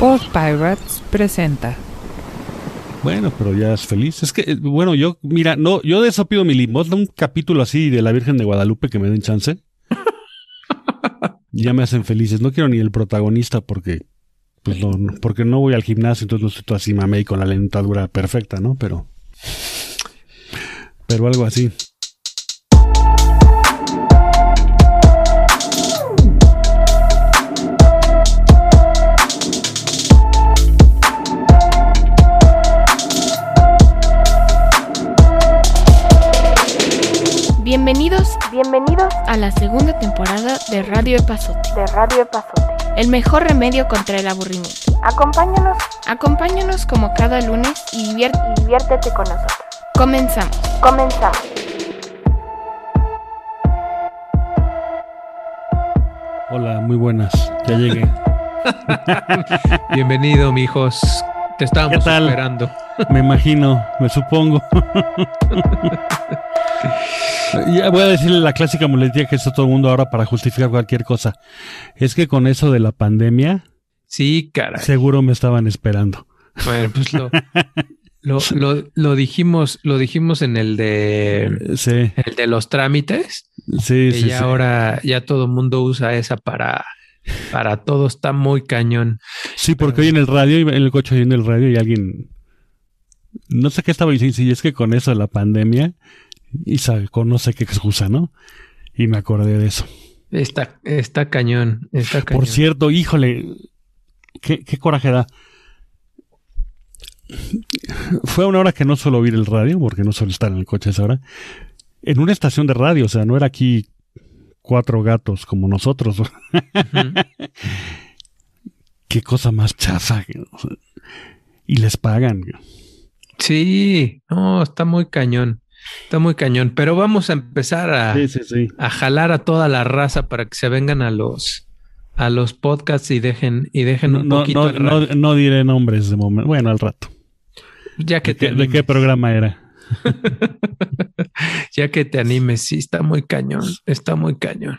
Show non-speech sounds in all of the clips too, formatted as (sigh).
Pod Pirates presenta. Bueno, pero ya es feliz. Es que, eh, bueno, yo, mira, no, yo de eso pido mi limosna, un capítulo así de la Virgen de Guadalupe que me den chance. ya me hacen felices. No quiero ni el protagonista porque, pues no, no, porque no voy al gimnasio, entonces no estoy todo así mamey con la lentadura perfecta, ¿no? Pero, pero algo así. Bienvenidos, a la segunda temporada de Radio Epazote. de Radio Epazote. El mejor remedio contra el aburrimiento. Acompáñanos Acompáñanos como cada lunes y diviértete con nosotros. Comenzamos. Comenzamos. Hola, muy buenas. Ya llegué. (laughs) Bienvenido, mijos. Te estábamos esperando. Me imagino, me supongo. (laughs) ya voy a decirle la clásica muletilla que hizo todo el mundo ahora para justificar cualquier cosa. Es que con eso de la pandemia, Sí, caray. seguro me estaban esperando. Bueno, pues lo, (laughs) lo, lo, lo dijimos, lo dijimos en el de Sí, el de los trámites. sí, sí. sí. ahora ya todo el mundo usa esa para, para todo. Está muy cañón. Sí, porque hoy en el radio, en el coche oyendo el radio y alguien, no sé qué estaba diciendo, si es que con eso de la pandemia, y sacó no sé qué excusa, ¿no? Y me acordé de eso. Está, está cañón. Está cañón. Por cierto, híjole, qué, qué coraje da. Fue a una hora que no suelo oír el radio, porque no suelo estar en el coche a esa hora, en una estación de radio, o sea, no era aquí cuatro gatos como nosotros. (laughs) Qué cosa más chafa. Y les pagan. Sí, no, está muy cañón. Está muy cañón. Pero vamos a empezar a, Sí, sí, sí. a jalar a toda la raza para que se vengan a los a los podcasts y dejen y dejen un no, poquito no, no, no diré nombres de momento. Bueno, al rato. ya que ¿De te qué, de qué programa era? (laughs) ya que te animes, sí está muy cañón, está muy cañón.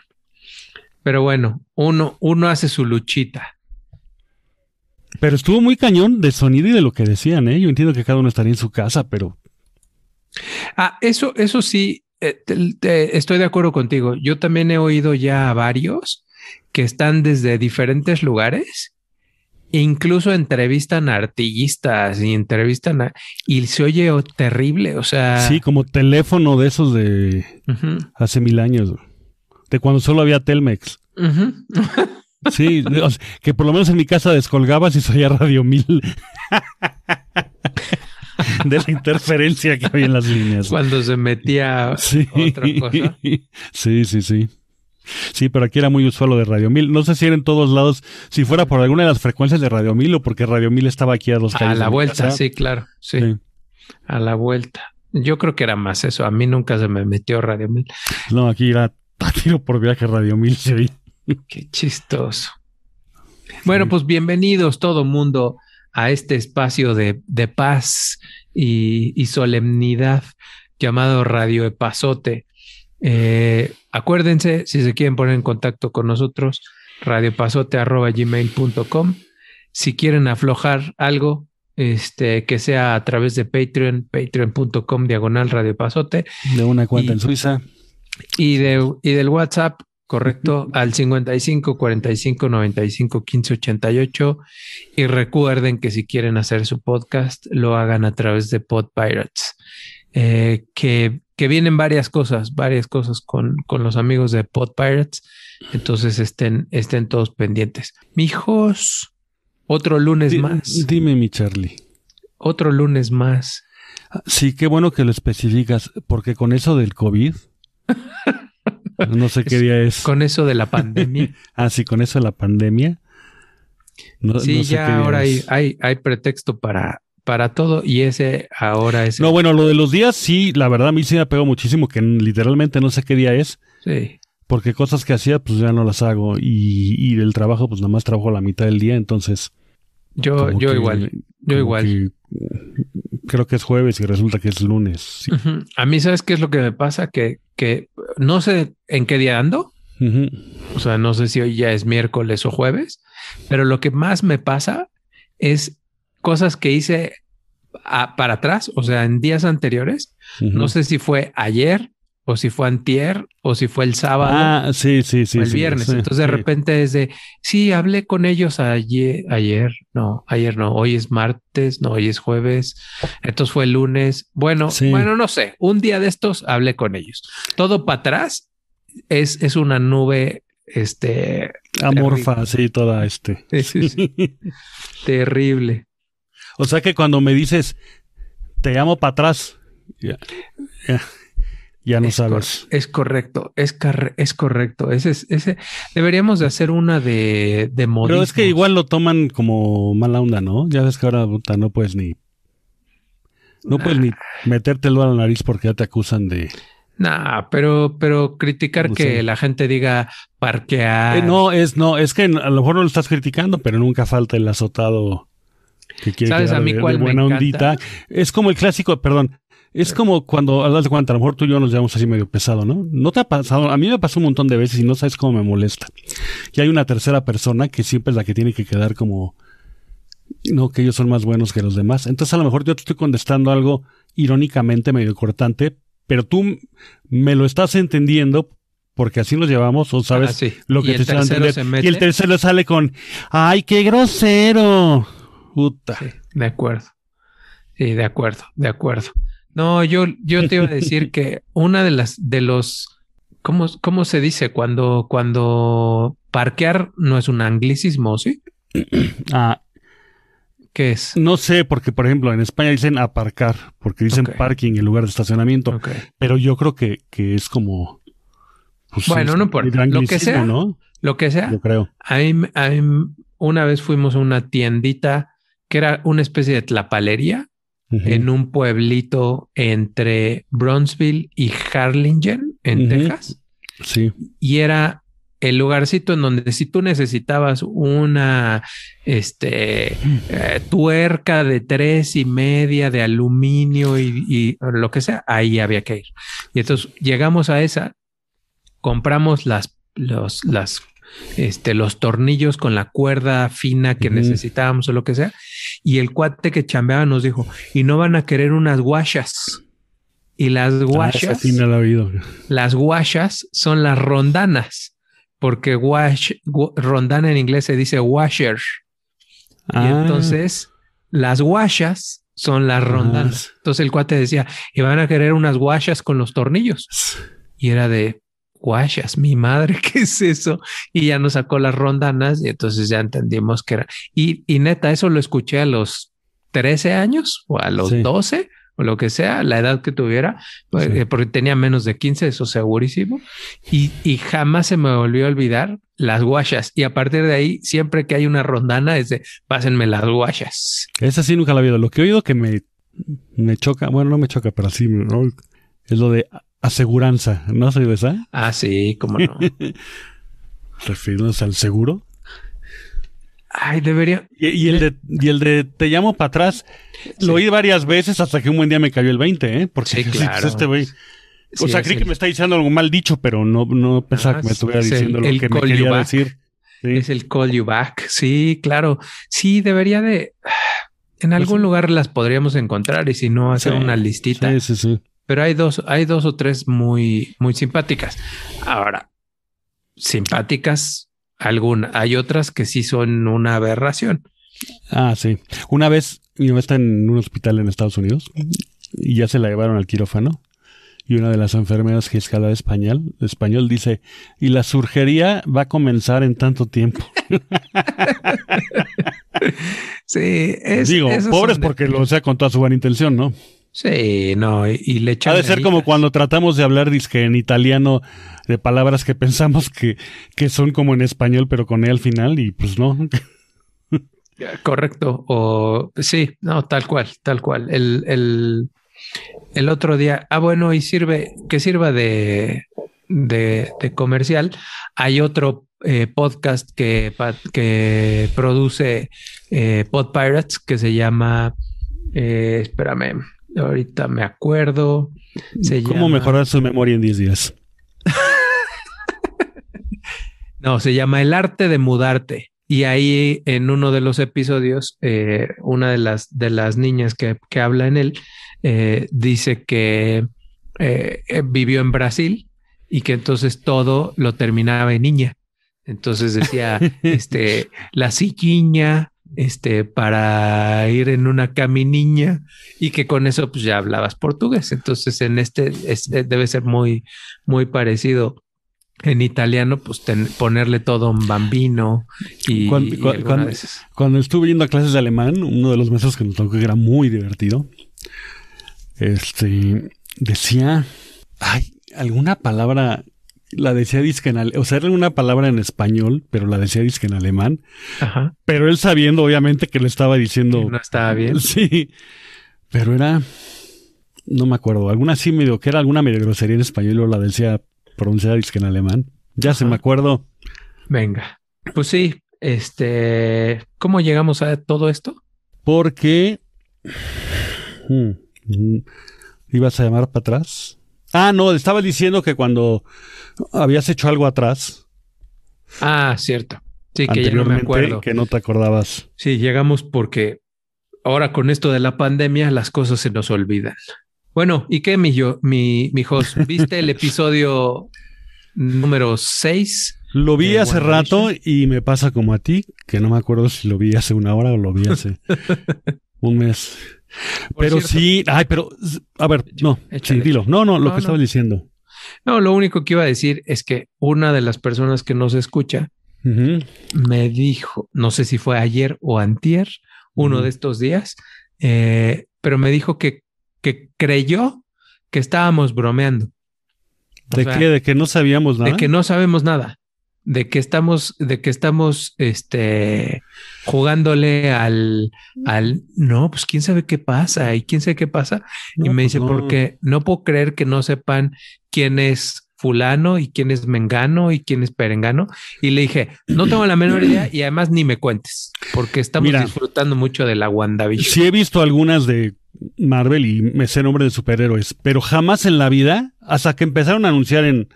Pero bueno, uno uno hace su luchita. Pero estuvo muy cañón de sonido y de lo que decían, ¿eh? Yo entiendo que cada uno estaría en su casa, pero Ah, eso eso sí eh, te- te- estoy de acuerdo contigo. Yo también he oído ya a varios que están desde diferentes lugares. Incluso entrevistan a artillistas y entrevistan a... Y se oye terrible, o sea... sí, como teléfono de esos de hace mil años. De cuando solo había Telmex. Sí, que por lo menos en mi casa descolgabas y se oía Radio 1000. (laughs) (laughs) de la interferencia que había en las líneas. Cuando se metía Sí. otra cosa. Sí, sí, sí. Sí, pero aquí era muy usual lo de Radio 1000. No sé si era en todos lados, si fuera por alguna de las frecuencias de Radio 1000 o porque Radio 1000 estaba aquí a dos A calles. la de mi vuelta, sí, claro. Sí, Sí. a la vuelta. Yo creo que era más eso. A mí nunca se me metió Radio Mil. No, aquí era a tiro por viaje Radio 1000. se oía. Qué chistoso. Bueno, pues bienvenidos todo mundo a este espacio de, de paz y, y solemnidad llamado Radio Epazote. Eh, acuérdense, si se quieren poner en contacto con nosotros, radiopazote.gmail.com. Si quieren aflojar algo, este, que sea a través de Patreon, patreon.com diagonal radiopazote De una cuenta Y- en Suiza. y, de, y del WhatsApp, correcto, al 55 45 95 15 88. Y recuerden que si quieren hacer su podcast, lo hagan a través de Pod Pirates. Eh, que, que vienen varias cosas, varias cosas con, con los amigos de Pod Pirates. Entonces estén, estén todos pendientes. Mijos, otro lunes más. Dime, mi Charlie. Otro lunes más. Sí, qué bueno que lo especificas, porque con eso del COVID, (laughs) (laughs) no sé qué día es. Con eso de la pandemia. (laughs) Ah, sí, con eso de la pandemia. No, Sí, no sé ya ahora hay, hay, hay pretexto para, para todo y ese ahora es... el- No, bueno, lo de los días, sí, la verdad a mí sí me pegó muchísimo, que literalmente no sé qué día es, sí. porque cosas que hacía, pues ya no las hago. Y, y del trabajo, pues nada más trabajo la mitad del día, entonces. Yo, yo que- igual, yo igual. que, creo que es jueves y resulta que es lunes. Sí. A mí, ¿sabes qué es lo que me pasa? Que, que no sé en qué día ando. O sea, no sé si hoy ya es miércoles o jueves, pero lo que más me pasa es cosas que hice a- para atrás, o sea, en días anteriores. No sé si fue ayer o si fue antier o si fue el sábado. Ah, sí, sí, sí. o el sí, viernes. sí, Entonces de repente es de, sí, hablé con ellos ayer, ayer, no, ayer no, hoy es martes, no, hoy es jueves, entonces fue el lunes. Bueno, bueno, no sé, un día de estos hablé con ellos. Todo para atrás es, es una nube, este, Amorfa, sí, toda este. Sí, sí, sí. (laughs) terrible. O sea que cuando me dices, te llamo para atrás, ya, ya no es, sabes. cor- es correcto, es, es correcto. Ese es, ese, deberíamos de hacer una de, de Pero es que modismos. igual lo toman como mala onda, ¿no? Ya ves que ahora puta, no puedes ni. No puedes ni metértelo a la nariz porque ya te acusan de. Nah, pero, pero criticar No que sé. la gente diga parquear. Eh, no, es no, es que a lo mejor no lo estás criticando, pero nunca falta el azotado que quiere ¿Sabes a mí de, de cuál me buena encanta? ondita. Es como el clásico, perdón. Es como cuando hablas de cuenta, a lo mejor tú y yo nos llevamos así medio pesado, ¿no? No te ha pasado, a mí me pasó un montón de veces y no sabes cómo me molesta. Y hay una tercera persona que siempre es la que tiene que quedar como, no, que ellos son más buenos que los demás. Entonces a lo mejor yo te estoy contestando algo irónicamente medio cortante, pero tú me lo estás entendiendo porque así nos llevamos o sabes Ah, sí. lo que te se mete. Y el tercero sale con, ay, qué grosero. Puta. Sí, de acuerdo. Sí, de acuerdo, de acuerdo. No, yo, yo te iba a decir que (laughs) una de las, de los, ¿cómo, cómo se dice? Cuando, cuando parquear no es un anglicismo, ¿sí? Ah, ¿Qué es? no sé, porque por ejemplo en España dicen aparcar, porque dicen parking en lugar de estacionamiento, pero yo creo que, que es como... pues, Bueno, es no importa. Lo que sea. ¿no? Lo que sea, Yo creo. una vez fuimos a una tiendita que era una especie de tlapalería En un pueblito entre Bronzeville y Harlingen, en. Texas. Sí. y era el lugarcito en donde si tú necesitabas una este eh, tuerca de tres y media de aluminio y, y lo que sea, ahí había que ir. Y entonces llegamos a esa, compramos las los las este los tornillos con la cuerda fina que necesitábamos o lo que sea, y el cuate que chambeaba nos dijo, "Y no van a querer unas guachas." Y las Ah, guachas sí no la he oído. las guachas son las rondanas, porque wash, rondana en inglés se dice washer. Y Ah, entonces las guachas son las rondanas. Ah. Entonces el cuate decía, y van a querer unas guachas con los tornillos. Y era de guachas, mi madre, (laughs) ¿qué es eso? Y ya nos sacó las rondanas y entonces ya entendimos que era. Y, y neta, eso lo escuché a los 13 años o a los Sí. 12 o lo que sea, la edad que tuviera, pues, Sí. eh, porque tenía menos de 15, eso segurísimo. Y, y jamás se me volvió a olvidar las guachas. Y a partir de ahí, siempre que hay una rondana, es de pásenme las guachas. Esa sí nunca la he oído. Lo que he oído que me, me choca, bueno, no me choca, pero sí, ¿no? es lo de aseguranza. ¿No oído esa? Ah, sí, cómo no. (laughs) Refiriéndose al seguro. Ay, debería. Y, y el de, y el de te llamo para atrás, lo oí varias veces hasta que un buen día me cayó el 20, ¿eh? Porque Sí, (laughs) pues, claro. este güey. O Sí, sea, creí el- que me está diciendo algo mal dicho, pero no, no pensaba Ah, que me estuviera es el- diciendo lo el que me quería back. decir. Es el call you back. Sí, claro. Sí, debería de. (sighs) En algún sí. lugar las podríamos encontrar y si no, hacer una listita. Sí, sí, sí. Pero hay dos, hay dos o tres muy, muy simpáticas. Ahora, simpáticas, alguna. Hay otras que sí son una aberración. Ah, sí. Una vez mi mamá está en un hospital en Estados Unidos y ya se la llevaron al quirófano. Y una de las enfermeras que es español, español dice, y la surgería va a comenzar en tanto tiempo. (laughs) Sí, es. Digo, pobres de- porque lo sea con toda su buena intención, ¿no? Sí, no, y, y le echan Ha de ser como cuando tratamos de hablar disque en italiano de palabras que pensamos que, que son como en español, pero con E al final, y pues no. Correcto. O sí, no, tal cual, tal cual. El, el, el otro día, ah, bueno, y sirve, que sirva de, de, de comercial. Hay otro eh, podcast que, que produce eh, Pod Pirates que se llama, eh, espérame, ahorita me acuerdo. Se ¿Cómo llama- mejorar su memoria en 10 días? (laughs) No, se llama El arte de mudarte. Y ahí en uno de los episodios, eh, una de las, de las niñas que, que habla en él eh, dice que eh, vivió en Brasil y que entonces todo lo terminaba en niña. Entonces decía, (laughs) este, la silliña, este, para ir en una caminiña y que con eso pues ya hablabas portugués. Entonces en este es- eh, debe ser muy, muy parecido. En italiano, pues ten- ponerle todo un bambino y, Cuando- y cuando- estuve yendo a clases de alemán, uno de los maestros que nos tocó que era muy divertido, este, decía, ay, alguna palabra, la decía disque en ale- o sea, era una palabra en español, pero la decía disque en alemán, Ajá. pero él sabiendo obviamente que le estaba diciendo, No estaba bien. (laughs) sí, pero era, no me acuerdo, alguna así medio, que era alguna medio grosería en español o la decía pronunciada disque en alemán, ya se me acuerdo, Venga. Pues sí, este, ¿cómo llegamos a todo esto? Porque. Hmm, mm, ¿Ibas a llamar para atrás? Ah, no, estaba diciendo que cuando habías hecho algo atrás, Ah, cierto. Sí, que ya no me acuerdo. que no te acordabas. Sí, llegamos porque ahora con esto de la pandemia las cosas se nos olvidan. Bueno, ¿y qué, mi, yo, mi, mi host? (laughs) ¿Viste el episodio número 6? Lo vi ¿De hace rato y me pasa como a ti, que no me acuerdo si lo vi hace una hora o lo vi hace (laughs) un mes. Pero sí, ay, pero, a ver, no, Échale, sí, dilo. No, no, lo No, que no. estaba diciendo. No, lo único que iba a decir es que una de las personas que nos escucha me dijo, no sé si fue ayer o antier, uno de estos días, eh, pero me dijo que, que creyó que estábamos bromeando. O ¿De sea, qué? ¿De que no sabíamos nada? De que no sabemos nada. De que estamos, de que estamos, este, jugándole al, al, no, pues quién sabe qué pasa y quién sabe qué pasa. y me pues dice, no. porque no puedo creer que no sepan quién es fulano y quién es mengano y quién es perengano. Y le dije, no tengo la menor idea y además ni me cuentes, porque estamos Mira. disfrutando mucho de la WandaVision. Sí he visto algunas de Marvel y me sé nombre de superhéroes, pero jamás en la vida, hasta que empezaron a anunciar en,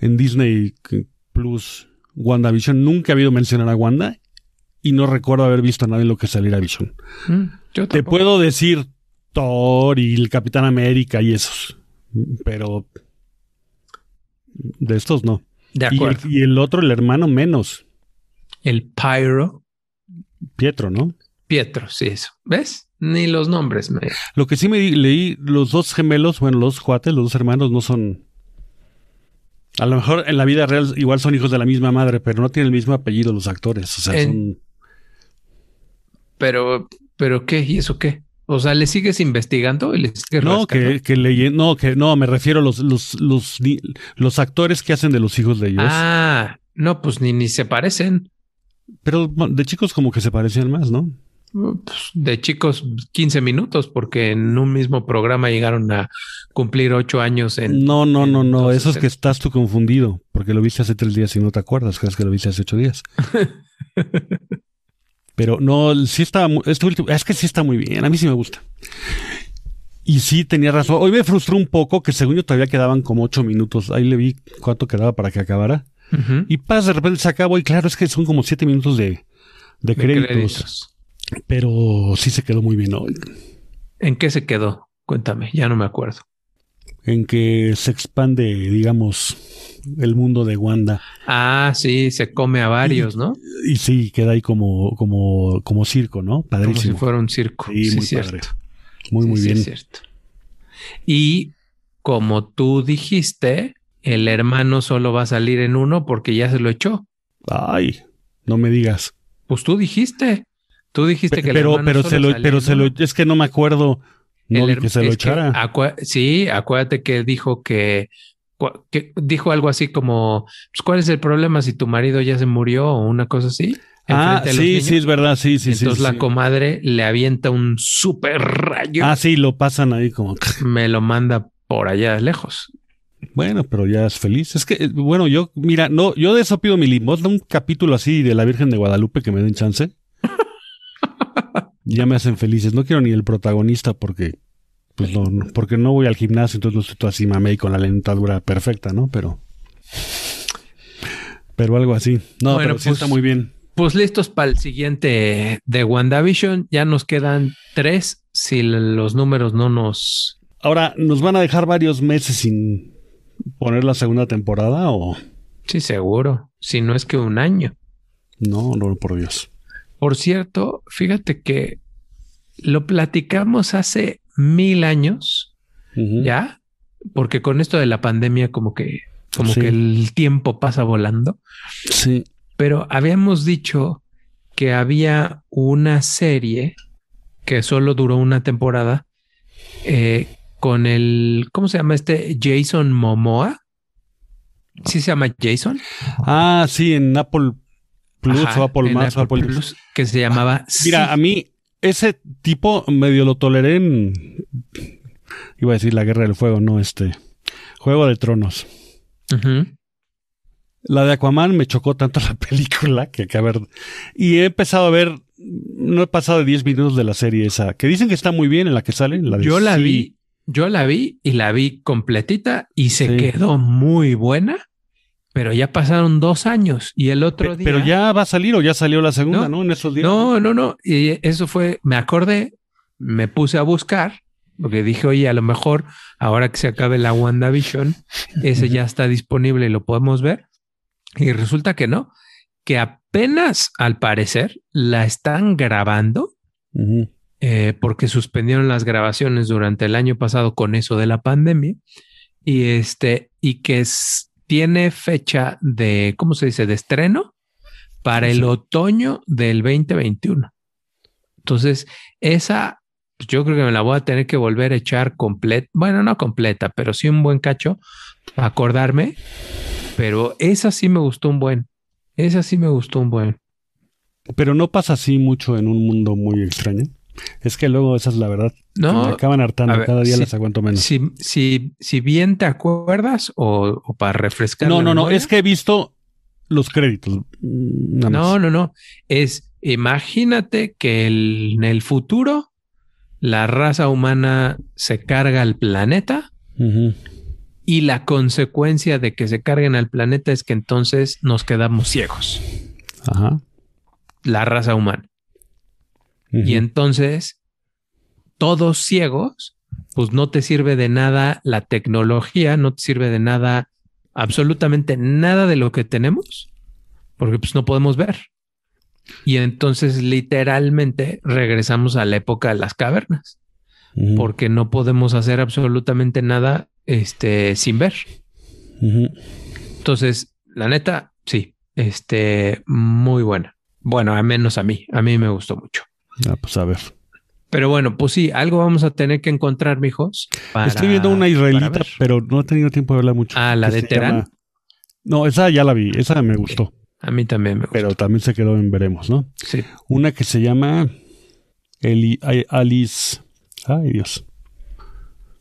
en Disney Plus WandaVision, nunca he habido mencionar a Wanda y no recuerdo haber visto a nadie en lo que saliera Vision. Mm, yo Te puedo decir Thor y el Capitán América y esos, pero de estos no. De Y el, acuerdo. y el otro, el hermano menos, El Pyro, Pietro, ¿no? Pietro, sí, eso. ¿Ves? Ni los nombres me. Lo que sí me leí, los dos gemelos, bueno, los cuates, los dos hermanos no son... A lo mejor en la vida real igual son hijos de la misma madre, pero no tienen el mismo apellido los actores. O sea, En- son... Pero, pero qué, ¿y eso qué? O sea, ¿le sigues investigando le sigues No, que, que leyen- no, que no, me refiero a los, los, los, los actores que hacen de los hijos de ellos. Ah, no, pues ni, ni se parecen. Pero de chicos como que se parecían más, ¿no? Pues, de chicos 15 minutos, porque en un mismo programa llegaron a cumplir ocho años en... No, no, no, no. Eso es que estás tú confundido, porque lo viste hace tres días y no te acuerdas. Crees que lo viste hace ocho días. (laughs) Pero no, sí está, este último, es que sí está muy bien. A mí sí me gusta. Y sí tenía razón. Hoy me frustró un poco que según yo todavía quedaban como ocho minutos. Ahí le vi cuánto quedaba para que acabara. Y paz, de repente se acabó. Y claro, es que son como siete minutos de, de, De créditos, créditos. Pero sí se quedó muy bien hoy. ¿En qué se quedó? Cuéntame, ya no me acuerdo. En que se expande, digamos, el mundo de Wanda. Ah, sí, se come a varios, ¿no? Y sí, queda ahí como, como, como circo, ¿no? Como si Padrísimo. fuera un circo. Sí, Sí, muy cierto. padre. Muy, Sí, muy sí, bien. es cierto. Y como tú dijiste, el hermano solo va a salir en uno porque ya se lo echó. Ay, no me digas. Pues tú dijiste. Tú dijiste que el pero, hermano pero se lo, pero se lo, es que no me acuerdo. No El que se lo echara. sí, acuérdate que dijo que, dijo algo así como, pues, ¿cuál es el problema si tu marido ya se murió o una cosa así? ah, sí, sí, es verdad, sí, sí, sí. entonces sí. la comadre le avienta un super rayo, Ah, sí, lo pasan ahí como. (laughs) me lo manda por allá lejos. Bueno, pero ya es feliz. Es que, eh, bueno, yo, mira, no, yo de eso pido mi limosna, un capítulo así de la Virgen de Guadalupe que me den chance. Ya me hacen felices. No quiero ni el protagonista porque, pues no, no, porque no voy al gimnasio, entonces no estoy todo así mamey con la dentadura perfecta, ¿no? Pero, pero algo así. No, Bueno, pero sí pues- está muy bien. Pues listos para el siguiente de WandaVision. Ya nos quedan tres si los números no nos... Ahora, ¿nos van a dejar varios meses sin poner la segunda temporada o...? Sí, seguro. Si no es que un año. No, no, por Dios. Por cierto, fíjate que lo platicamos hace mil años. ¿ya? Porque con esto de la pandemia como que, como Sí. que el tiempo pasa volando. Sí. Pero habíamos dicho que había una serie que solo duró una temporada eh, con el, ¿cómo se llama este? Jason Momoa. ¿Sí se llama Jason? Ah, sí, en Apple Plus Ajá, o Apple o Apple Apple Plus, que se llamaba Mira, Sí. a mí ese tipo medio lo toleré en... Iba a decir la Guerra del Fuego, no este... Juego de Tronos. La de Aquaman me chocó tanto la (laughs) película que, que a ver... Y he empezado a ver... No he pasado de 10 minutos de la serie esa, que dicen que está muy bien en la que sale. La de Yo la Sí. vi, yo la vi y la vi completita y se Sí. quedó muy buena, pero ya pasaron dos años y el otro Pe- día. Pero ya va a salir o ya salió la segunda, ¿no? No, En esos días. No, no, no. Y eso fue, me acordé, me puse a buscar, porque dije, oye, a lo mejor ahora que se acabe la WandaVision, (laughs) ese ya está disponible y lo podemos ver. Y resulta que no, que apenas al parecer la están grabando eh, porque suspendieron las grabaciones durante el año pasado con eso de la pandemia y este y que es- tiene fecha de cómo se dice de estreno para el otoño del 2021. Entonces esa pues, yo creo que me la voy a tener que volver a echar completa, bueno no completa, pero sí un buen cacho para acordarme. Pero esa sí me gustó un buen, esa sí me gustó un buen. Pero no pasa así mucho en un mundo muy extraño. Es que luego esa es la verdad. No, me acaban hartando. ver, Cada día las aguanto menos. Si, si, si bien te acuerdas o, o para refrescar. no, no, no. memoria. Es que he visto los créditos. mm. No, no, no. Es imagínate que el- en el futuro la raza humana se carga al planeta y la consecuencia de que se carguen al planeta es que entonces nos quedamos ciegos, Ajá. la raza humana. Y entonces, todos ciegos, pues no te sirve de nada la tecnología, no te sirve de nada, absolutamente nada de lo que tenemos, porque pues no podemos ver. Y entonces literalmente regresamos a la época de las cavernas, porque no podemos hacer absolutamente nada este, sin ver. Entonces, la neta, sí, este, muy buena. Bueno, al menos a mí, a mí me gustó mucho. Ah, pues a ver. Pero bueno, pues sí, algo vamos a tener que encontrar, mijos. para- Estoy viendo una israelita, pero no he tenido tiempo de verla mucho. Ah, la de Terán. llama- No, esa ya la vi. Esa me gustó. A mí también me gusta. Pero también se quedó en veremos, ¿no? sí. Una que se llama Eli, Alice. Ay, Dios.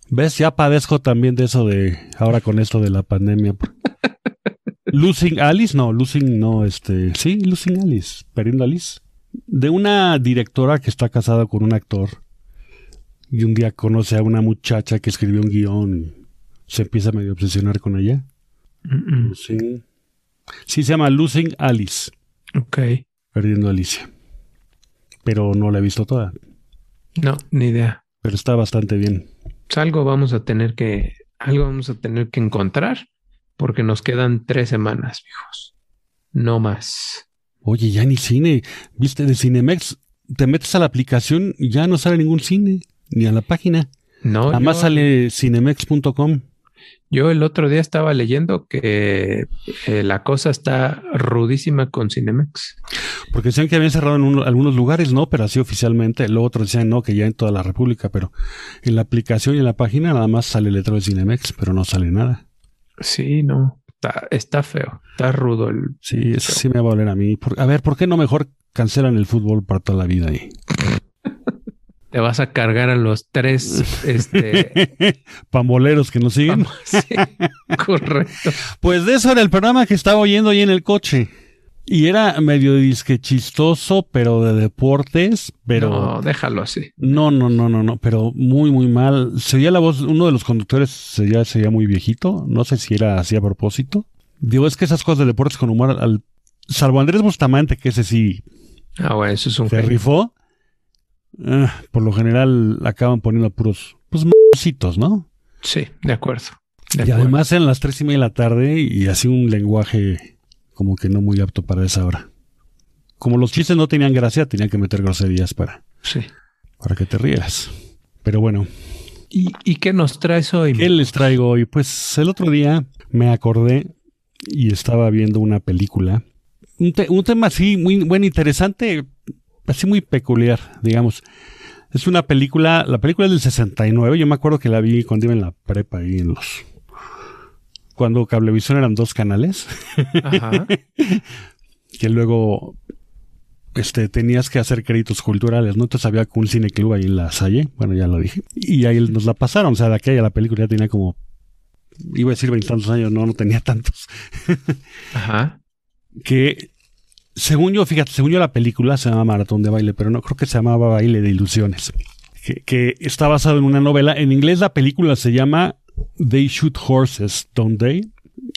¿Ves? Ya padezco también de eso de ahora con esto de la pandemia. (laughs) Losing Alice, no, Losing, no, este, sí, Losing Alice, perdiendo Alice. De una directora que está casada con un actor y un día conoce a una muchacha que escribió un guion y se empieza a medio obsesionar con ella. Mm, mm. Losing- Sí, se llama Losing Alice, Ok. perdiendo Alicia. Pero no la he visto toda, No, ni idea. pero está bastante bien. Pues algo vamos a tener que, algo vamos a tener que encontrar porque nos quedan tres semanas, mijos. No más. Oye, ya ni cine. ¿Viste de Cinemex? Te metes a la aplicación y ya no sale ningún cine, ni a la página. No, Nada más yo, sale cinemex.com. yo el otro día estaba leyendo que eh, la cosa está rudísima con Cinemex. Porque decían que habían cerrado en un- algunos lugares, no, pero así oficialmente. Luego otros decían no, que ya en toda la República, pero en la aplicación y en la página nada más sale el letrero de Cinemex, pero no sale nada. Sí, no. Está, está feo. Está rudo el. Sí, eso sí me va a valer a mí. Por- a ver, ¿por qué no mejor cancelan el fútbol para toda la vida ahí? (laughs) Te vas a cargar a los tres. Este. (laughs) Pamboleros que nos siguen. (laughs) sí, correcto. Pues de eso era el programa que estaba oyendo ahí en el coche. Y era medio disque chistoso, pero de deportes, pero... No, déjalo así. No, no, no, no, no, pero muy, muy mal. Se oía la voz, uno de los conductores se ya se veía muy viejito. No sé si era así a propósito. Digo, es que esas cosas de deportes con humor al salvo Andrés Bustamante, que ese sí Ah, bueno, eso es un se genio. rifó, ah, por lo general acaban poniendo puros, pues, mocitos, ¿no? Sí, de acuerdo. De Y acuerdo. además eran las tres y media de la tarde y así un lenguaje como que no muy apto para esa hora. Como los chistes no tenían gracia, tenían que meter groserías para, Sí. para que te rieras. Pero bueno, ¿Y, y qué nos traes hoy? ¿qué les traigo hoy? Pues el otro día me acordé y estaba viendo una película. Un, te- un tema así muy bueno, interesante, así muy peculiar, digamos. Es una película, la película es del 69, yo me acuerdo que la vi cuando iba en la prepa ahí en los... Cuando Cablevisión eran dos canales. Ajá. (laughs) que luego este, tenías que hacer créditos culturales, ¿no? Entonces había un cineclub ahí en la Salle, bueno, ya lo dije, y ahí nos la pasaron, o sea, de aquella la película ya tenía como, iba a decir veintitantos años, no, no tenía tantos, (laughs) Ajá. que según yo, fíjate, según yo la película se llama Maratón de Baile, pero no creo que se llamaba Baile de Ilusiones, que, que está basado en una novela, en inglés la película se llama They Shoot Horses, Don't They?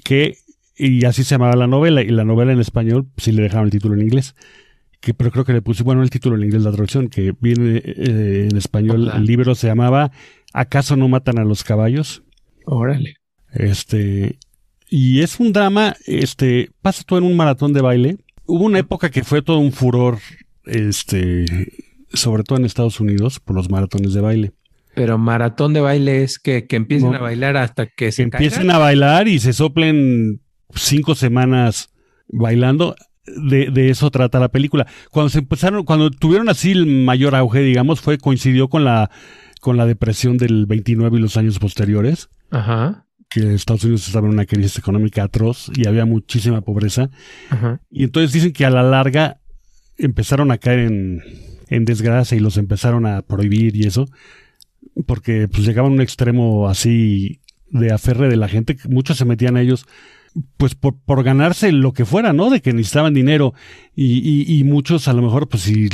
Que, y así se llamaba la novela, y la novela en español sí le dejaron el título en inglés. Que, pero creo que le puse, bueno, el título en inglés, la traducción, que viene eh, en español, Hola. el libro se llamaba ¿Acaso no matan a los caballos? Órale. Este, y es un drama, este, pasa todo en un maratón de baile. Hubo una época que fue todo un furor, este, sobre todo en Estados Unidos, por los maratones de baile. Pero maratón de baile es que, que empiecen No. a bailar hasta que se empiecen caigan. a bailar y se soplen cinco semanas bailando. De, de eso trata la película. Cuando se empezaron, cuando tuvieron así el mayor auge, digamos, fue coincidió con la con la depresión del 29 y los años posteriores, Ajá. que Estados Unidos estaba en una crisis económica atroz y había muchísima pobreza. Ajá. Y entonces dicen que a la larga empezaron a caer en, en desgracia y los empezaron a prohibir y eso, porque pues llegaban a un extremo así de aferre de la gente, muchos se metían a ellos pues por, por ganarse lo que fuera, ¿no? De que necesitaban dinero y, y, y muchos a lo mejor pues si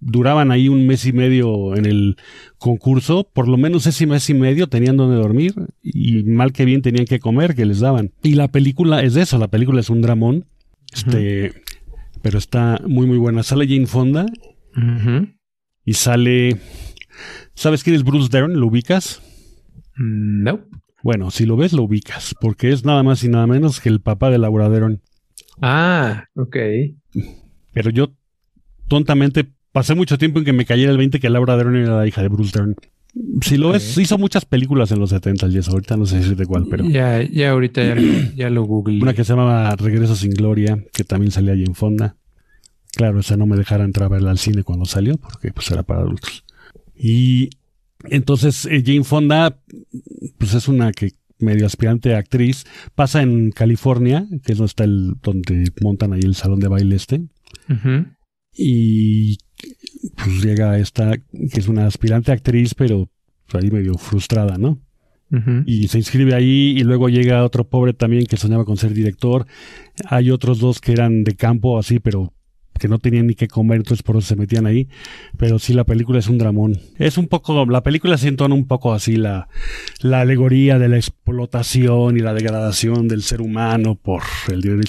duraban ahí un mes y medio en el concurso, por lo menos ese mes y medio tenían donde dormir y mal que bien tenían que comer que les daban. Y la película es eso, la película es un dramón, este, pero está muy muy buena. Sale Jane Fonda y sale, ¿sabes quién es Bruce Dern? ¿Lo ubicas? Mm, No. Bueno, si lo ves lo ubicas, porque es nada más y nada menos que el papá de Laura Dern. Ah, ok. Pero yo tontamente pasé mucho tiempo en que me cayera el 20 que Laura Dern era la hija de Bruce Dern. Si lo ves, Ok. hizo muchas películas en los 70 y eso, ahorita no sé decir de cuál, pero Ya, ya ahorita ya, lo- (clears throat) ya lo googleé. una que se llamaba Regreso sin Gloria, que también salía allí en Fonda. Claro, esa no me dejara entrar a verla al cine cuando salió, porque pues era para adultos. Y entonces eh, Jane Fonda, pues es una que medio aspirante a actriz, pasa en California, que es donde está el, donde montan ahí el salón de baile este, y pues llega esta, que es una aspirante actriz, pero pues, ahí medio frustrada, ¿no? Y se inscribe ahí y luego llega otro pobre también que soñaba con ser director. Hay otros dos que eran de campo así, pero que no tenían ni qué comer, entonces por eso se metían ahí. Pero sí, la película es un dramón. Es un poco, la película se entona un poco así la, la alegoría de la explotación y la degradación del ser humano por el dinero.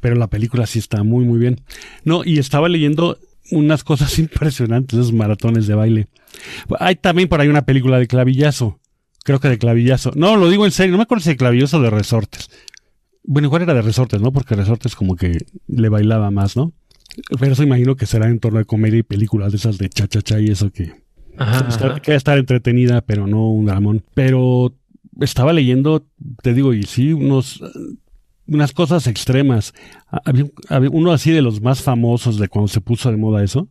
Pero la película sí está muy, muy bien. No, y estaba leyendo unas cosas (laughs) impresionantes, esos maratones de baile. Hay también por ahí una película de clavillazo. Creo que de clavillazo. No, lo digo en serio, no me acuerdo si de clavillazo o de resortes. Bueno, igual era de resortes, ¿no? Porque resortes como que le bailaba más, ¿no? Pero eso imagino que será en torno a comedia y películas de esas de cha cha cha y eso que Ajá, estar, que estar entretenida, pero no un dramón. Pero estaba leyendo, te digo, y sí, unos unas cosas extremas. Había, había uno así de los más famosos de cuando se puso de moda eso.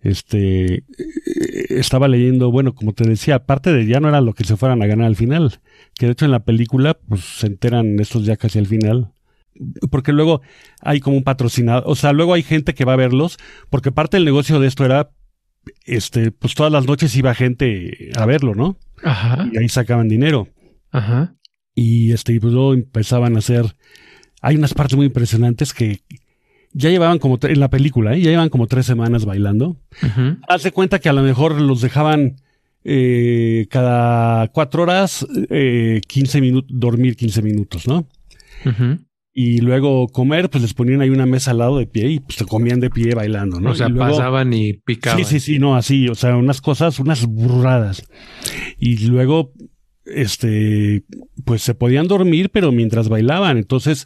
Este eh, estaba leyendo, bueno, como te decía, aparte de ya no era lo que se fueran a ganar al final, que de hecho en la película, pues se enteran estos ya casi al final. Porque luego hay como un patrocinador, o sea, luego hay gente que va a verlos, porque parte del negocio de esto era, este, pues todas las noches iba gente a verlo, ¿no? Ajá. Y ahí sacaban dinero. Ajá. Y este, y pues luego empezaban a hacer. Hay unas partes muy impresionantes que ya llevaban como en la película, ¿eh? ya llevan como tres semanas bailando. Ujú. Haz de cuenta que a lo mejor los dejaban eh, cada cuatro horas, eh, 15 minutos, dormir 15 minutos, ¿no? Ujú. Y luego comer, pues les ponían ahí una mesa al lado de pie y pues se comían de pie bailando, ¿no? O sea, Y luego- pasaban y picaban. Sí, sí, sí, no, así, o sea, unas cosas, unas burradas. Y luego, este, pues se podían dormir, pero mientras bailaban, entonces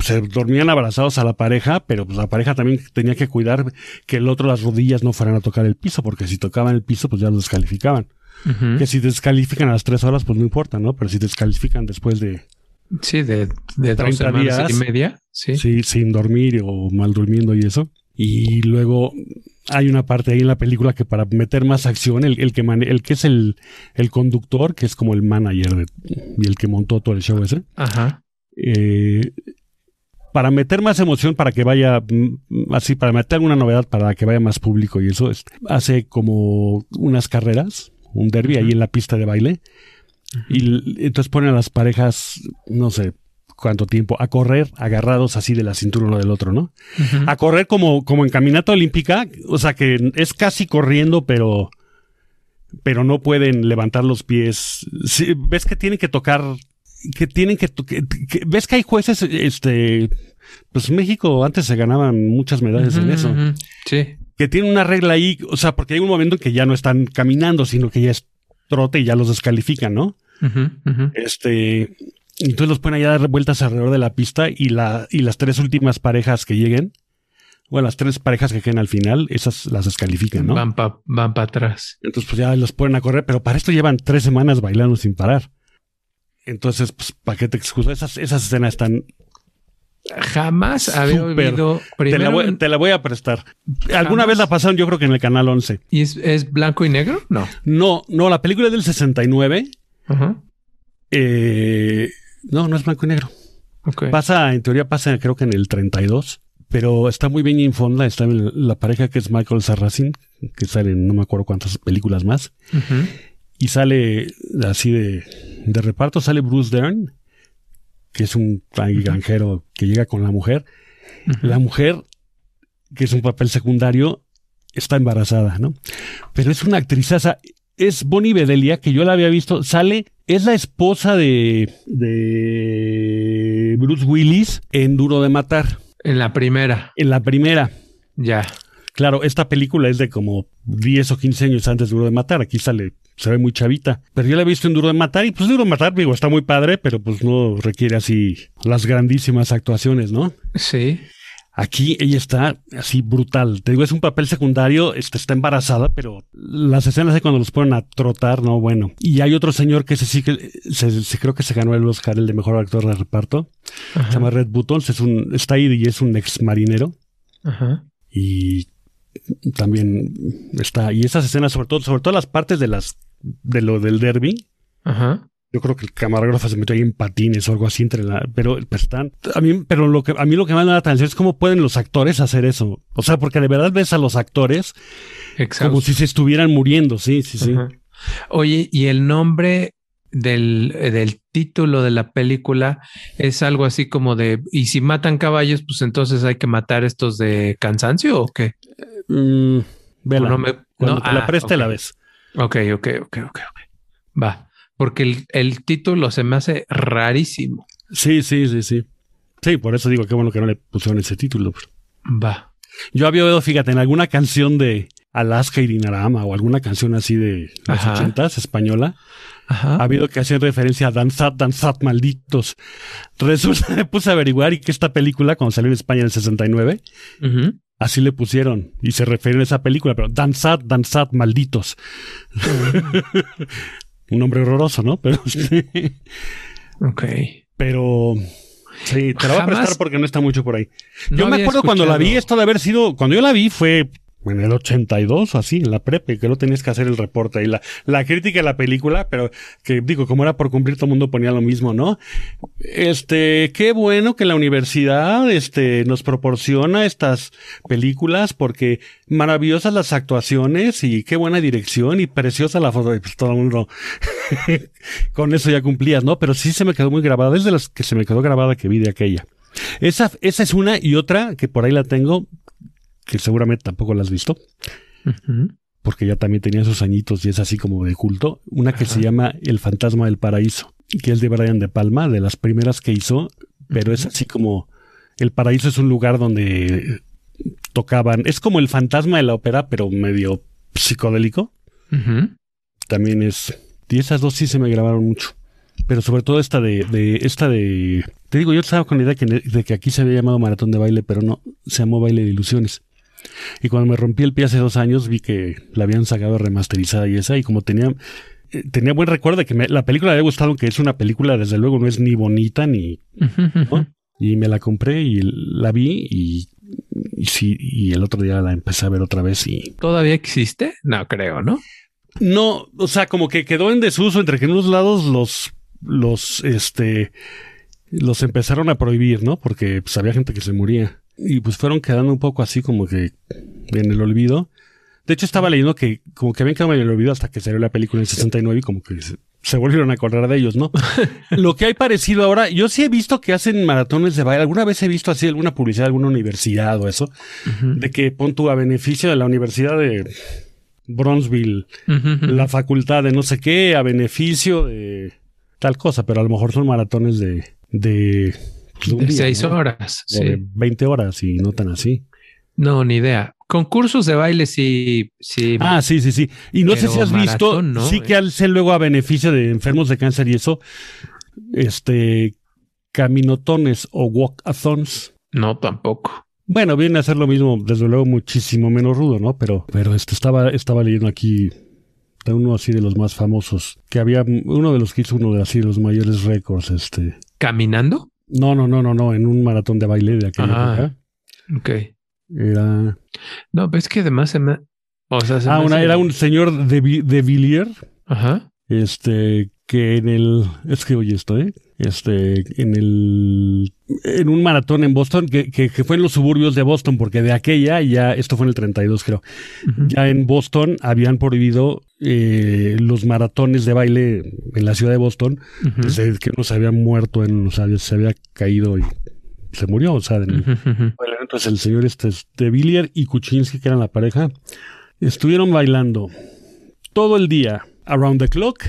se dormían abrazados a la pareja, pero pues la pareja también tenía que cuidar que el otro las rodillas no fueran a tocar el piso, porque si tocaban el piso, pues ya los descalificaban. Que si descalifican a las tres horas, pues no importa, ¿no? Pero si descalifican después de, Sí, de, de dos 30 semanas días. y media. Sí. sí, sin dormir o mal durmiendo y eso. Y luego hay una parte ahí en la película que para meter más acción, el, el que mane- el que es el, el conductor, que es como el manager de- y el que montó todo el show ese, Ajá. eh, para meter más emoción, para que vaya mm, así, para meter alguna novedad, para que vaya más público y eso, es- hace como unas carreras, un derby ahí en la pista de baile. Y entonces ponen a las parejas, no sé cuánto tiempo, a correr agarrados así de la cintura uno del otro, ¿no? A correr como, como en caminata olímpica, o sea que es casi corriendo, pero, pero no pueden levantar los pies. Sí, ves que tienen que tocar, que tienen que, que- que- ves que hay jueces, este, pues México antes se ganaban muchas medallas en eso. Sí. que tienen una regla ahí, o sea, porque hay un momento en que ya no están caminando, sino que ya es trote y ya los descalifican, ¿no? Ujú. Este, entonces los ponen allá a dar vueltas alrededor de la pista y la, y las tres últimas parejas que lleguen, bueno, las tres parejas que queden al final, esas las descalifican, ¿no? Van para van pa atrás. Entonces, pues ya los ponen a correr, pero para esto llevan tres semanas bailando sin parar. Entonces, pues, ¿para qué te excuso? Esas, esas escenas están. Jamás había. Te la, Primero, voy, te la voy a prestar. Alguna Jamás. vez la pasaron, yo creo que en el canal 11. ¿Y es, es blanco y negro? No. No, no, la película es del 69. Ajá. Eh, no, no es blanco y negro. Pasa, en teoría pasa creo que en el 32, pero está muy bien infonda, está en la pareja que es Michael Sarrazin, que sale en no me acuerdo cuántas películas más, y sale así de, de reparto, sale Bruce Dern, que es un gran- granjero que llega con la mujer. La mujer, que es un papel secundario, está embarazada, ¿no? Pero es una actrizaza, es Bonnie Bedelia, que yo la había visto, sale, es la esposa de, de Bruce Willis en Duro de Matar, En la primera. en la primera. Ya. Claro, esta película es de como 10 o 15 años antes de Duro de Matar. Aquí sale, se ve muy chavita. Pero yo la he visto en Duro de Matar y pues Duro de Matar, digo, está muy padre, pero pues no requiere así las grandísimas actuaciones, ¿no? Sí. Aquí ella está así brutal. Te digo, es un papel secundario, este, está embarazada, pero las escenas de cuando los ponen a trotar, no, bueno. Y hay otro señor que ese sí que se, se- creo que se ganó el Oscar, el de mejor actor de reparto. Ajá. Se llama Red Buttons, es un, está ahí y es un ex marinero. Ajá. Y también está, y esas escenas, sobre todo, sobre todo las partes de las, de lo del derby, Ajá. yo creo que el camarógrafo se metió ahí en patines o algo así entre la, pero, pero están, a mí, pero lo que, a mí lo que me da la atención es cómo pueden los actores hacer eso. O sea, porque de verdad ves a los actores Exacto. como si se estuvieran muriendo, sí, sí, sí. Ajá. Oye, ¿y el nombre del, eh, del título de la película es algo así como de, y si matan caballos, pues entonces hay que matar estos de cansancio o qué? Mm, vela. O no me- no, te la ah, preste ok. la ves. Ok, ok, ok, ok, ok. Va. Porque el, el título se me hace rarísimo. Sí, sí, sí, sí. Sí, por eso digo que bueno que no le pusieron ese título. Va. Yo había oído, fíjate, en alguna canción de Alaska y Dinarama o alguna canción así de los Ajá. ochentas española, Ajá. ha habido que hacían referencia a Danzat, Danzat, malditos. Resulta, (laughs) me puse a averiguar y que esta película, cuando salió en España en el 69, Ujú. Así le pusieron y se refieren a esa película, pero Danzat, Danzat, malditos. (laughs) Un nombre horroroso, ¿no? Pero, (laughs) Ok. pero sí, te la voy a prestar porque no está mucho por ahí. No yo me acuerdo cuando la vi, esto de haber sido, cuando yo la vi fue en el 82 o así, en la prepe, que no tenías que hacer el reporte y la, la crítica de la película, pero que digo, como era por cumplir, todo el mundo ponía lo mismo, ¿no? Este, qué bueno que la universidad, este, nos proporciona estas películas porque maravillosas las actuaciones y qué buena dirección y preciosa la foto, pues todo el mundo (laughs) con eso ya cumplías, ¿no? Pero sí se me quedó muy grabada, es de las que se me quedó grabada que vi de aquella. Esa, esa es una y otra que por ahí la tengo, que seguramente tampoco la has visto, porque ya también tenía sus añitos y es así como de culto. Una que Ajá. se llama El fantasma del paraíso, que es de Brian De Palma, de las primeras que hizo, pero es así como el paraíso es un lugar donde tocaban, es como el fantasma de la ópera, pero medio psicodélico. También es, y esas dos sí se me grabaron mucho. Pero sobre todo esta de, de esta de, te digo, yo estaba con la idea que- de que aquí se había llamado maratón de baile, pero no, se llamó baile de ilusiones. Y cuando me rompí el pie hace dos años, vi que la habían sacado remasterizada y esa, y como tenía, eh, tenía buen recuerdo de que me- la película me había gustado, que es una película, desde luego no es ni bonita ni. Y me la compré y la vi y, y sí, y el otro día la empecé a ver otra vez y ¿Todavía existe? No creo, ¿no? no, o sea, como que quedó en desuso entre que en unos lados los, los, este, los empezaron a prohibir, ¿no? Porque pues había gente que se moría y pues fueron quedando un poco así como que en el olvido. De hecho estaba leyendo que como que habían quedado en el olvido hasta que salió la película en el 69 y como que se, se volvieron a acordar de ellos, ¿no? (laughs) Lo que hay parecido ahora, yo sí he visto que hacen maratones de baile. Alguna vez he visto así alguna publicidad de alguna universidad o eso, de que pon tú a beneficio de la Universidad de Bronzeville, la facultad de no sé qué, a beneficio de tal cosa, pero a lo mejor son maratones de, de, de un De día, seis ¿no? horas. O de Sí. 20 horas y no tan así. No, ni idea. Concursos de baile sí, sí. Ah, sí, sí, sí. Y no sé si has visto, sí que hacen luego a beneficio de enfermos de cáncer y eso, este, caminotones o walkathons. No, tampoco. Bueno, viene a ser lo mismo, desde luego muchísimo menos rudo, ¿no? Pero, pero este estaba, estaba leyendo aquí de uno así de los más famosos, que había uno de los que hizo uno de así de los mayores récords, este. ¿Caminando? No, no, no, no, no, en un maratón de baile de aquella Ah. época. Ok. Era, No, pero es que además se me. O sea, se ah, me una, era un señor de, de Villiers, Ajá. este, que en el, es que oye esto, ¿eh? Este, en el, en un maratón en Boston, que, que, que fue en los suburbios de Boston, porque de aquella ya, esto fue en el 32 creo, ya en Boston habían prohibido eh, los maratones de baile en la ciudad de Boston, Ujú. desde que uno se había muerto, en, o sea, se había caído y se murió, o sea, en-. Bueno, entonces el señor este de Villiers y Kuczynski, que eran la pareja, estuvieron bailando todo el día, around the clock,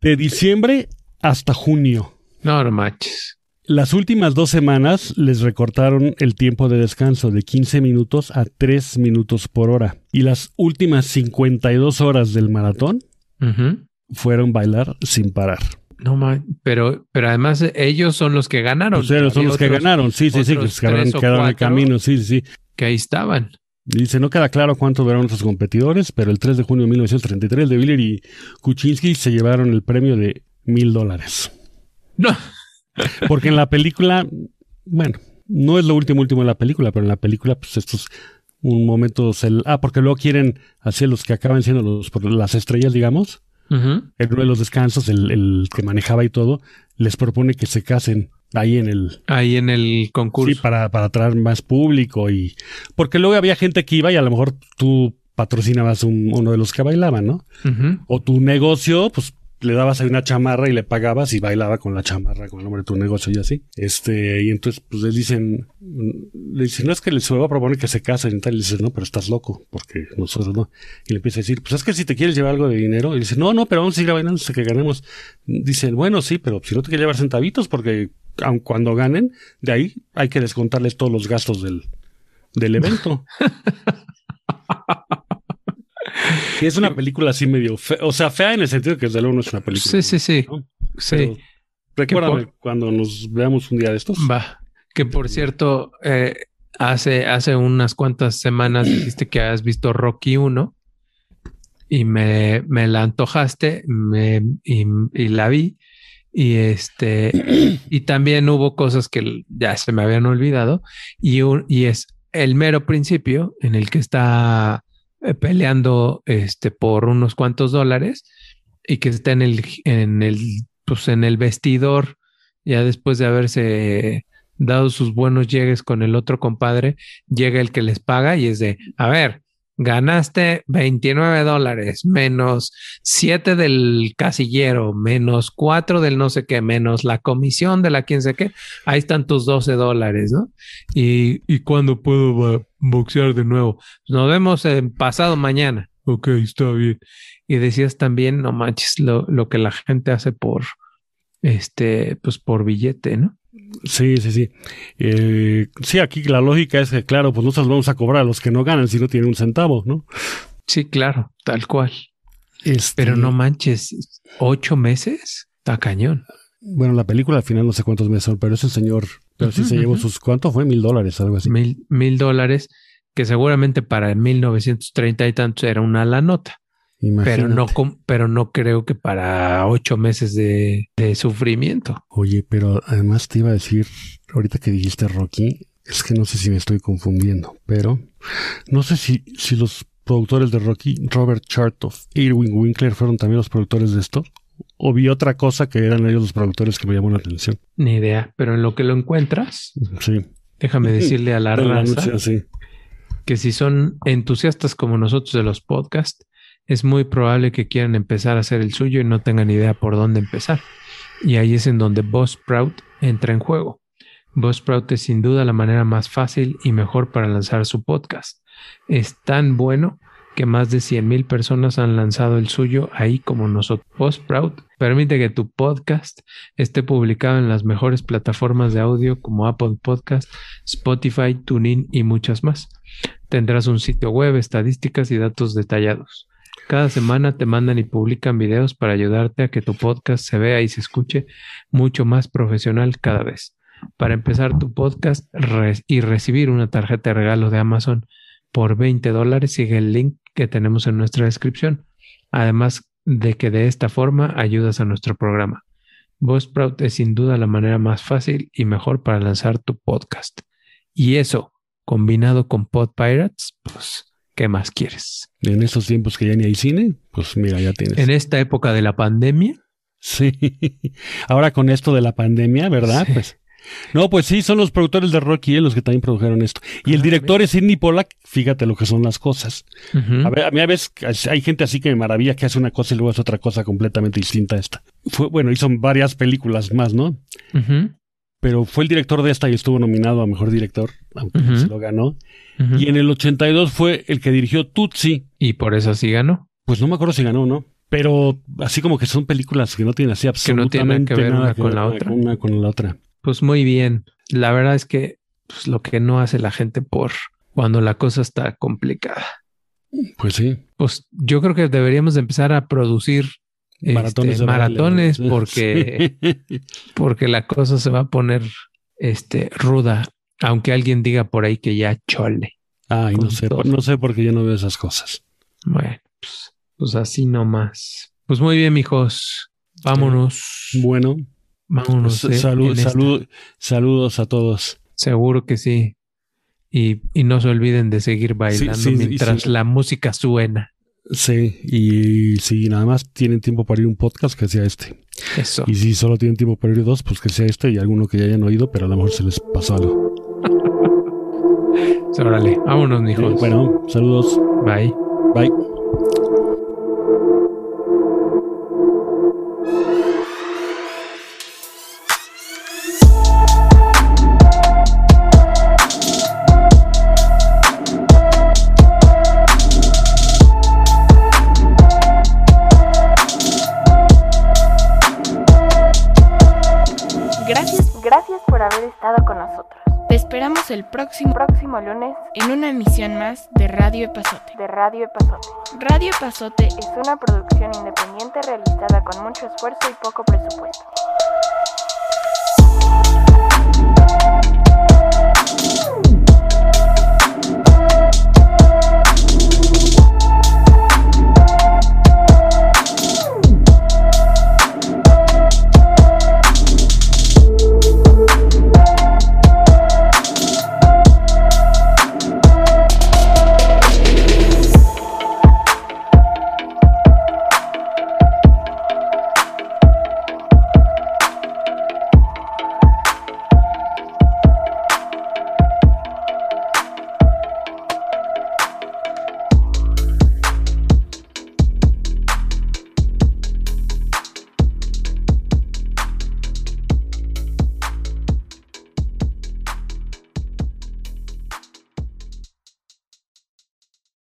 de diciembre hasta junio. No, no manches. Las últimas dos semanas les recortaron el tiempo de descanso de 15 minutos a 3 minutos por hora. Y las últimas 52 horas del maratón fueron bailar sin parar. No man, pero, pero además ellos son los que ganaron. Sea, son los que ganaron. Sí, sí, sí, que quedaron, quedaron el camino. Sí, sí, sí. Que ahí estaban. Dice, no queda claro cuánto duraron nuestros competidores, pero el 3 de junio de 1933 de Villiers y Kuczynski se llevaron el premio de mil dólares. No. Porque en la película, bueno, no es lo último último de la película, pero en la película, pues esto es un momento... cel- ah, porque luego quieren hacer los que acaban siendo los, por las estrellas, digamos. Ujú. En uno de los descansos, el, el que manejaba y todo, les propone que se casen ahí en el, Ahí en el concurso. Sí, para, para atraer más público y... Porque luego había gente que iba y a lo mejor tú patrocinabas un- uno de los que bailaban, ¿no? O tu negocio, pues le dabas ahí una chamarra y le pagabas y bailaba con la chamarra, con el nombre de tu negocio y así. Este, y entonces pues les dicen, le dicen, no es que les voy a proponer que se casen y tal, y le dicen, no, pero estás loco, porque nosotros no. Y le empieza a decir, pues es que si te quieres llevar algo de dinero, y dice, no, no, pero vamos a ir bailando hasta que ganemos. Dicen, bueno, sí, pero si no te quieres llevar centavitos, porque aun cuando ganen, de ahí hay que descontarles todos los gastos del, del evento. (laughs) Y es una película así medio fea, o sea, fea en el sentido que desde luego no es una película. Sí, sí, sí. ¿no? Sí. Recuérdame por- cuando nos veamos un día de estos. Va. Que por cierto, eh, hace, hace unas cuantas semanas (clears throat) dijiste que has visto Rocky 1 y me, me la antojaste me- y, y la vi. Y este, y también hubo cosas que ya se me habían olvidado. Y, un- y es el mero principio en el que está peleando este por unos cuantos dólares y que está en el, en el, pues en el vestidor, ya después de haberse dado sus buenos llegues con el otro compadre, llega el que les paga y es de, a ver, ganaste 29 dólares, menos 7 del casillero, menos 4 del no sé qué, menos la comisión de la quién sé qué, ahí están tus 12 dólares, ¿no? Y, y cuándo puedo boxear de nuevo. Nos vemos en pasado mañana. Ok, está bien. Y decías también, no manches, lo, lo que la gente hace por, este, pues por billete, ¿no? Sí, sí, sí. Eh, sí, aquí la lógica es que, claro, pues nosotros vamos a cobrar a los que no ganan si no tienen un centavo, ¿no? Sí, claro, tal cual. Este, Pero no manches, ¿ocho meses? Está cañón. Bueno, la película al final no sé cuántos meses son, pero ese señor, pero sí se llevó sus, ¿cuánto fue? Mil dólares, algo así. Mil, mil dólares, que seguramente para 1930 y tantos era una la nota. Pero no, pero no creo que para ocho meses de, de sufrimiento. Oye, pero además te iba a decir, ahorita que dijiste Rocky, es que no sé si me estoy confundiendo, pero no sé si, si los productores de Rocky, Robert Chartoff Irwin Winkler, fueron también los productores de esto, o vi otra cosa que eran ellos los productores que me llamó la atención. Ni idea. Pero en lo que lo encuentras, Sí. déjame decirle a la raza sí. que si son entusiastas como nosotros de los podcasts, es muy probable que quieran empezar a hacer el suyo y no tengan idea por dónde empezar. Y ahí es en donde Buzzsprout entra en juego. Buzzsprout es sin duda la manera más fácil y mejor para lanzar su podcast. Es tan bueno que más de 100.000 personas han lanzado el suyo ahí como nosotros. Buzzsprout permite que tu podcast esté publicado en las mejores plataformas de audio como Apple Podcast, Spotify, TuneIn y muchas más. Tendrás un sitio web, estadísticas y datos detallados. Cada semana te mandan y publican videos para ayudarte a que tu podcast se vea y se escuche mucho más profesional cada vez. Para empezar tu podcast y recibir una tarjeta de regalo de Amazon por 20 dólares, sigue el link que tenemos en nuestra descripción. Además de que de esta forma ayudas a nuestro programa. Buzzsprout es sin duda la manera más fácil y mejor para lanzar tu podcast. Y eso, combinado con Pod Pirates, pues, ¿qué más quieres? En estos tiempos que ya ni hay cine, pues mira, ya tienes. En esta época de la pandemia, Sí. (laughs) Ahora con esto de la pandemia, ¿verdad? Sí. Pues. No, pues sí, son los productores de Rocky eh, los que también produjeron esto. Y el Ah, director es Sidney Pollack, fíjate lo que son las cosas. A, ver, a mí a veces hay gente así que me maravilla que hace una cosa y luego hace otra cosa completamente distinta a esta. Fue, bueno, hizo varias películas más, ¿no? Pero fue el director de esta y estuvo nominado a Mejor Director, aunque no Ujú. se lo ganó. Y en el 82 fue el que dirigió Tutsi. y por eso sí ganó. Pues no me acuerdo si ganó o no. Pero así como que son películas que no tienen así Que no tienen absolutamente que ver nada una con la otra. Una con la otra. Pues muy bien. La verdad es que pues, lo que no hace la gente por cuando la cosa está complicada. Pues sí. Pues yo creo que deberíamos de empezar a producir este, Maratones. (laughs) de maratones porque, Sí. (laughs) porque la cosa se va a poner este, ruda, aunque alguien diga por ahí que ya chole. Ay, no sé, todo. no sé por qué yo no veo esas cosas. Bueno, pues, pues así nomás. Pues muy bien, mijos. Vámonos. Bueno, Vámonos. eh, salud, saludos a todos. Seguro que sí. Y, y no se olviden de seguir bailando sí, mientras sí. la música suena. Sí, y si nada más tienen tiempo para ir un podcast, que sea este. Eso. Y si solo tienen tiempo para ir dos, pues que sea este y alguno que ya hayan oído, pero a lo mejor se les pasó algo. (laughs) Órale, vámonos, mijos. Bueno, saludos. Bye. Bye. El próximo Próximo lunes en una emisión más de Radio Epazote. de Radio Epazote. Radio Epazote Es una producción independiente realizada con mucho esfuerzo y poco presupuesto.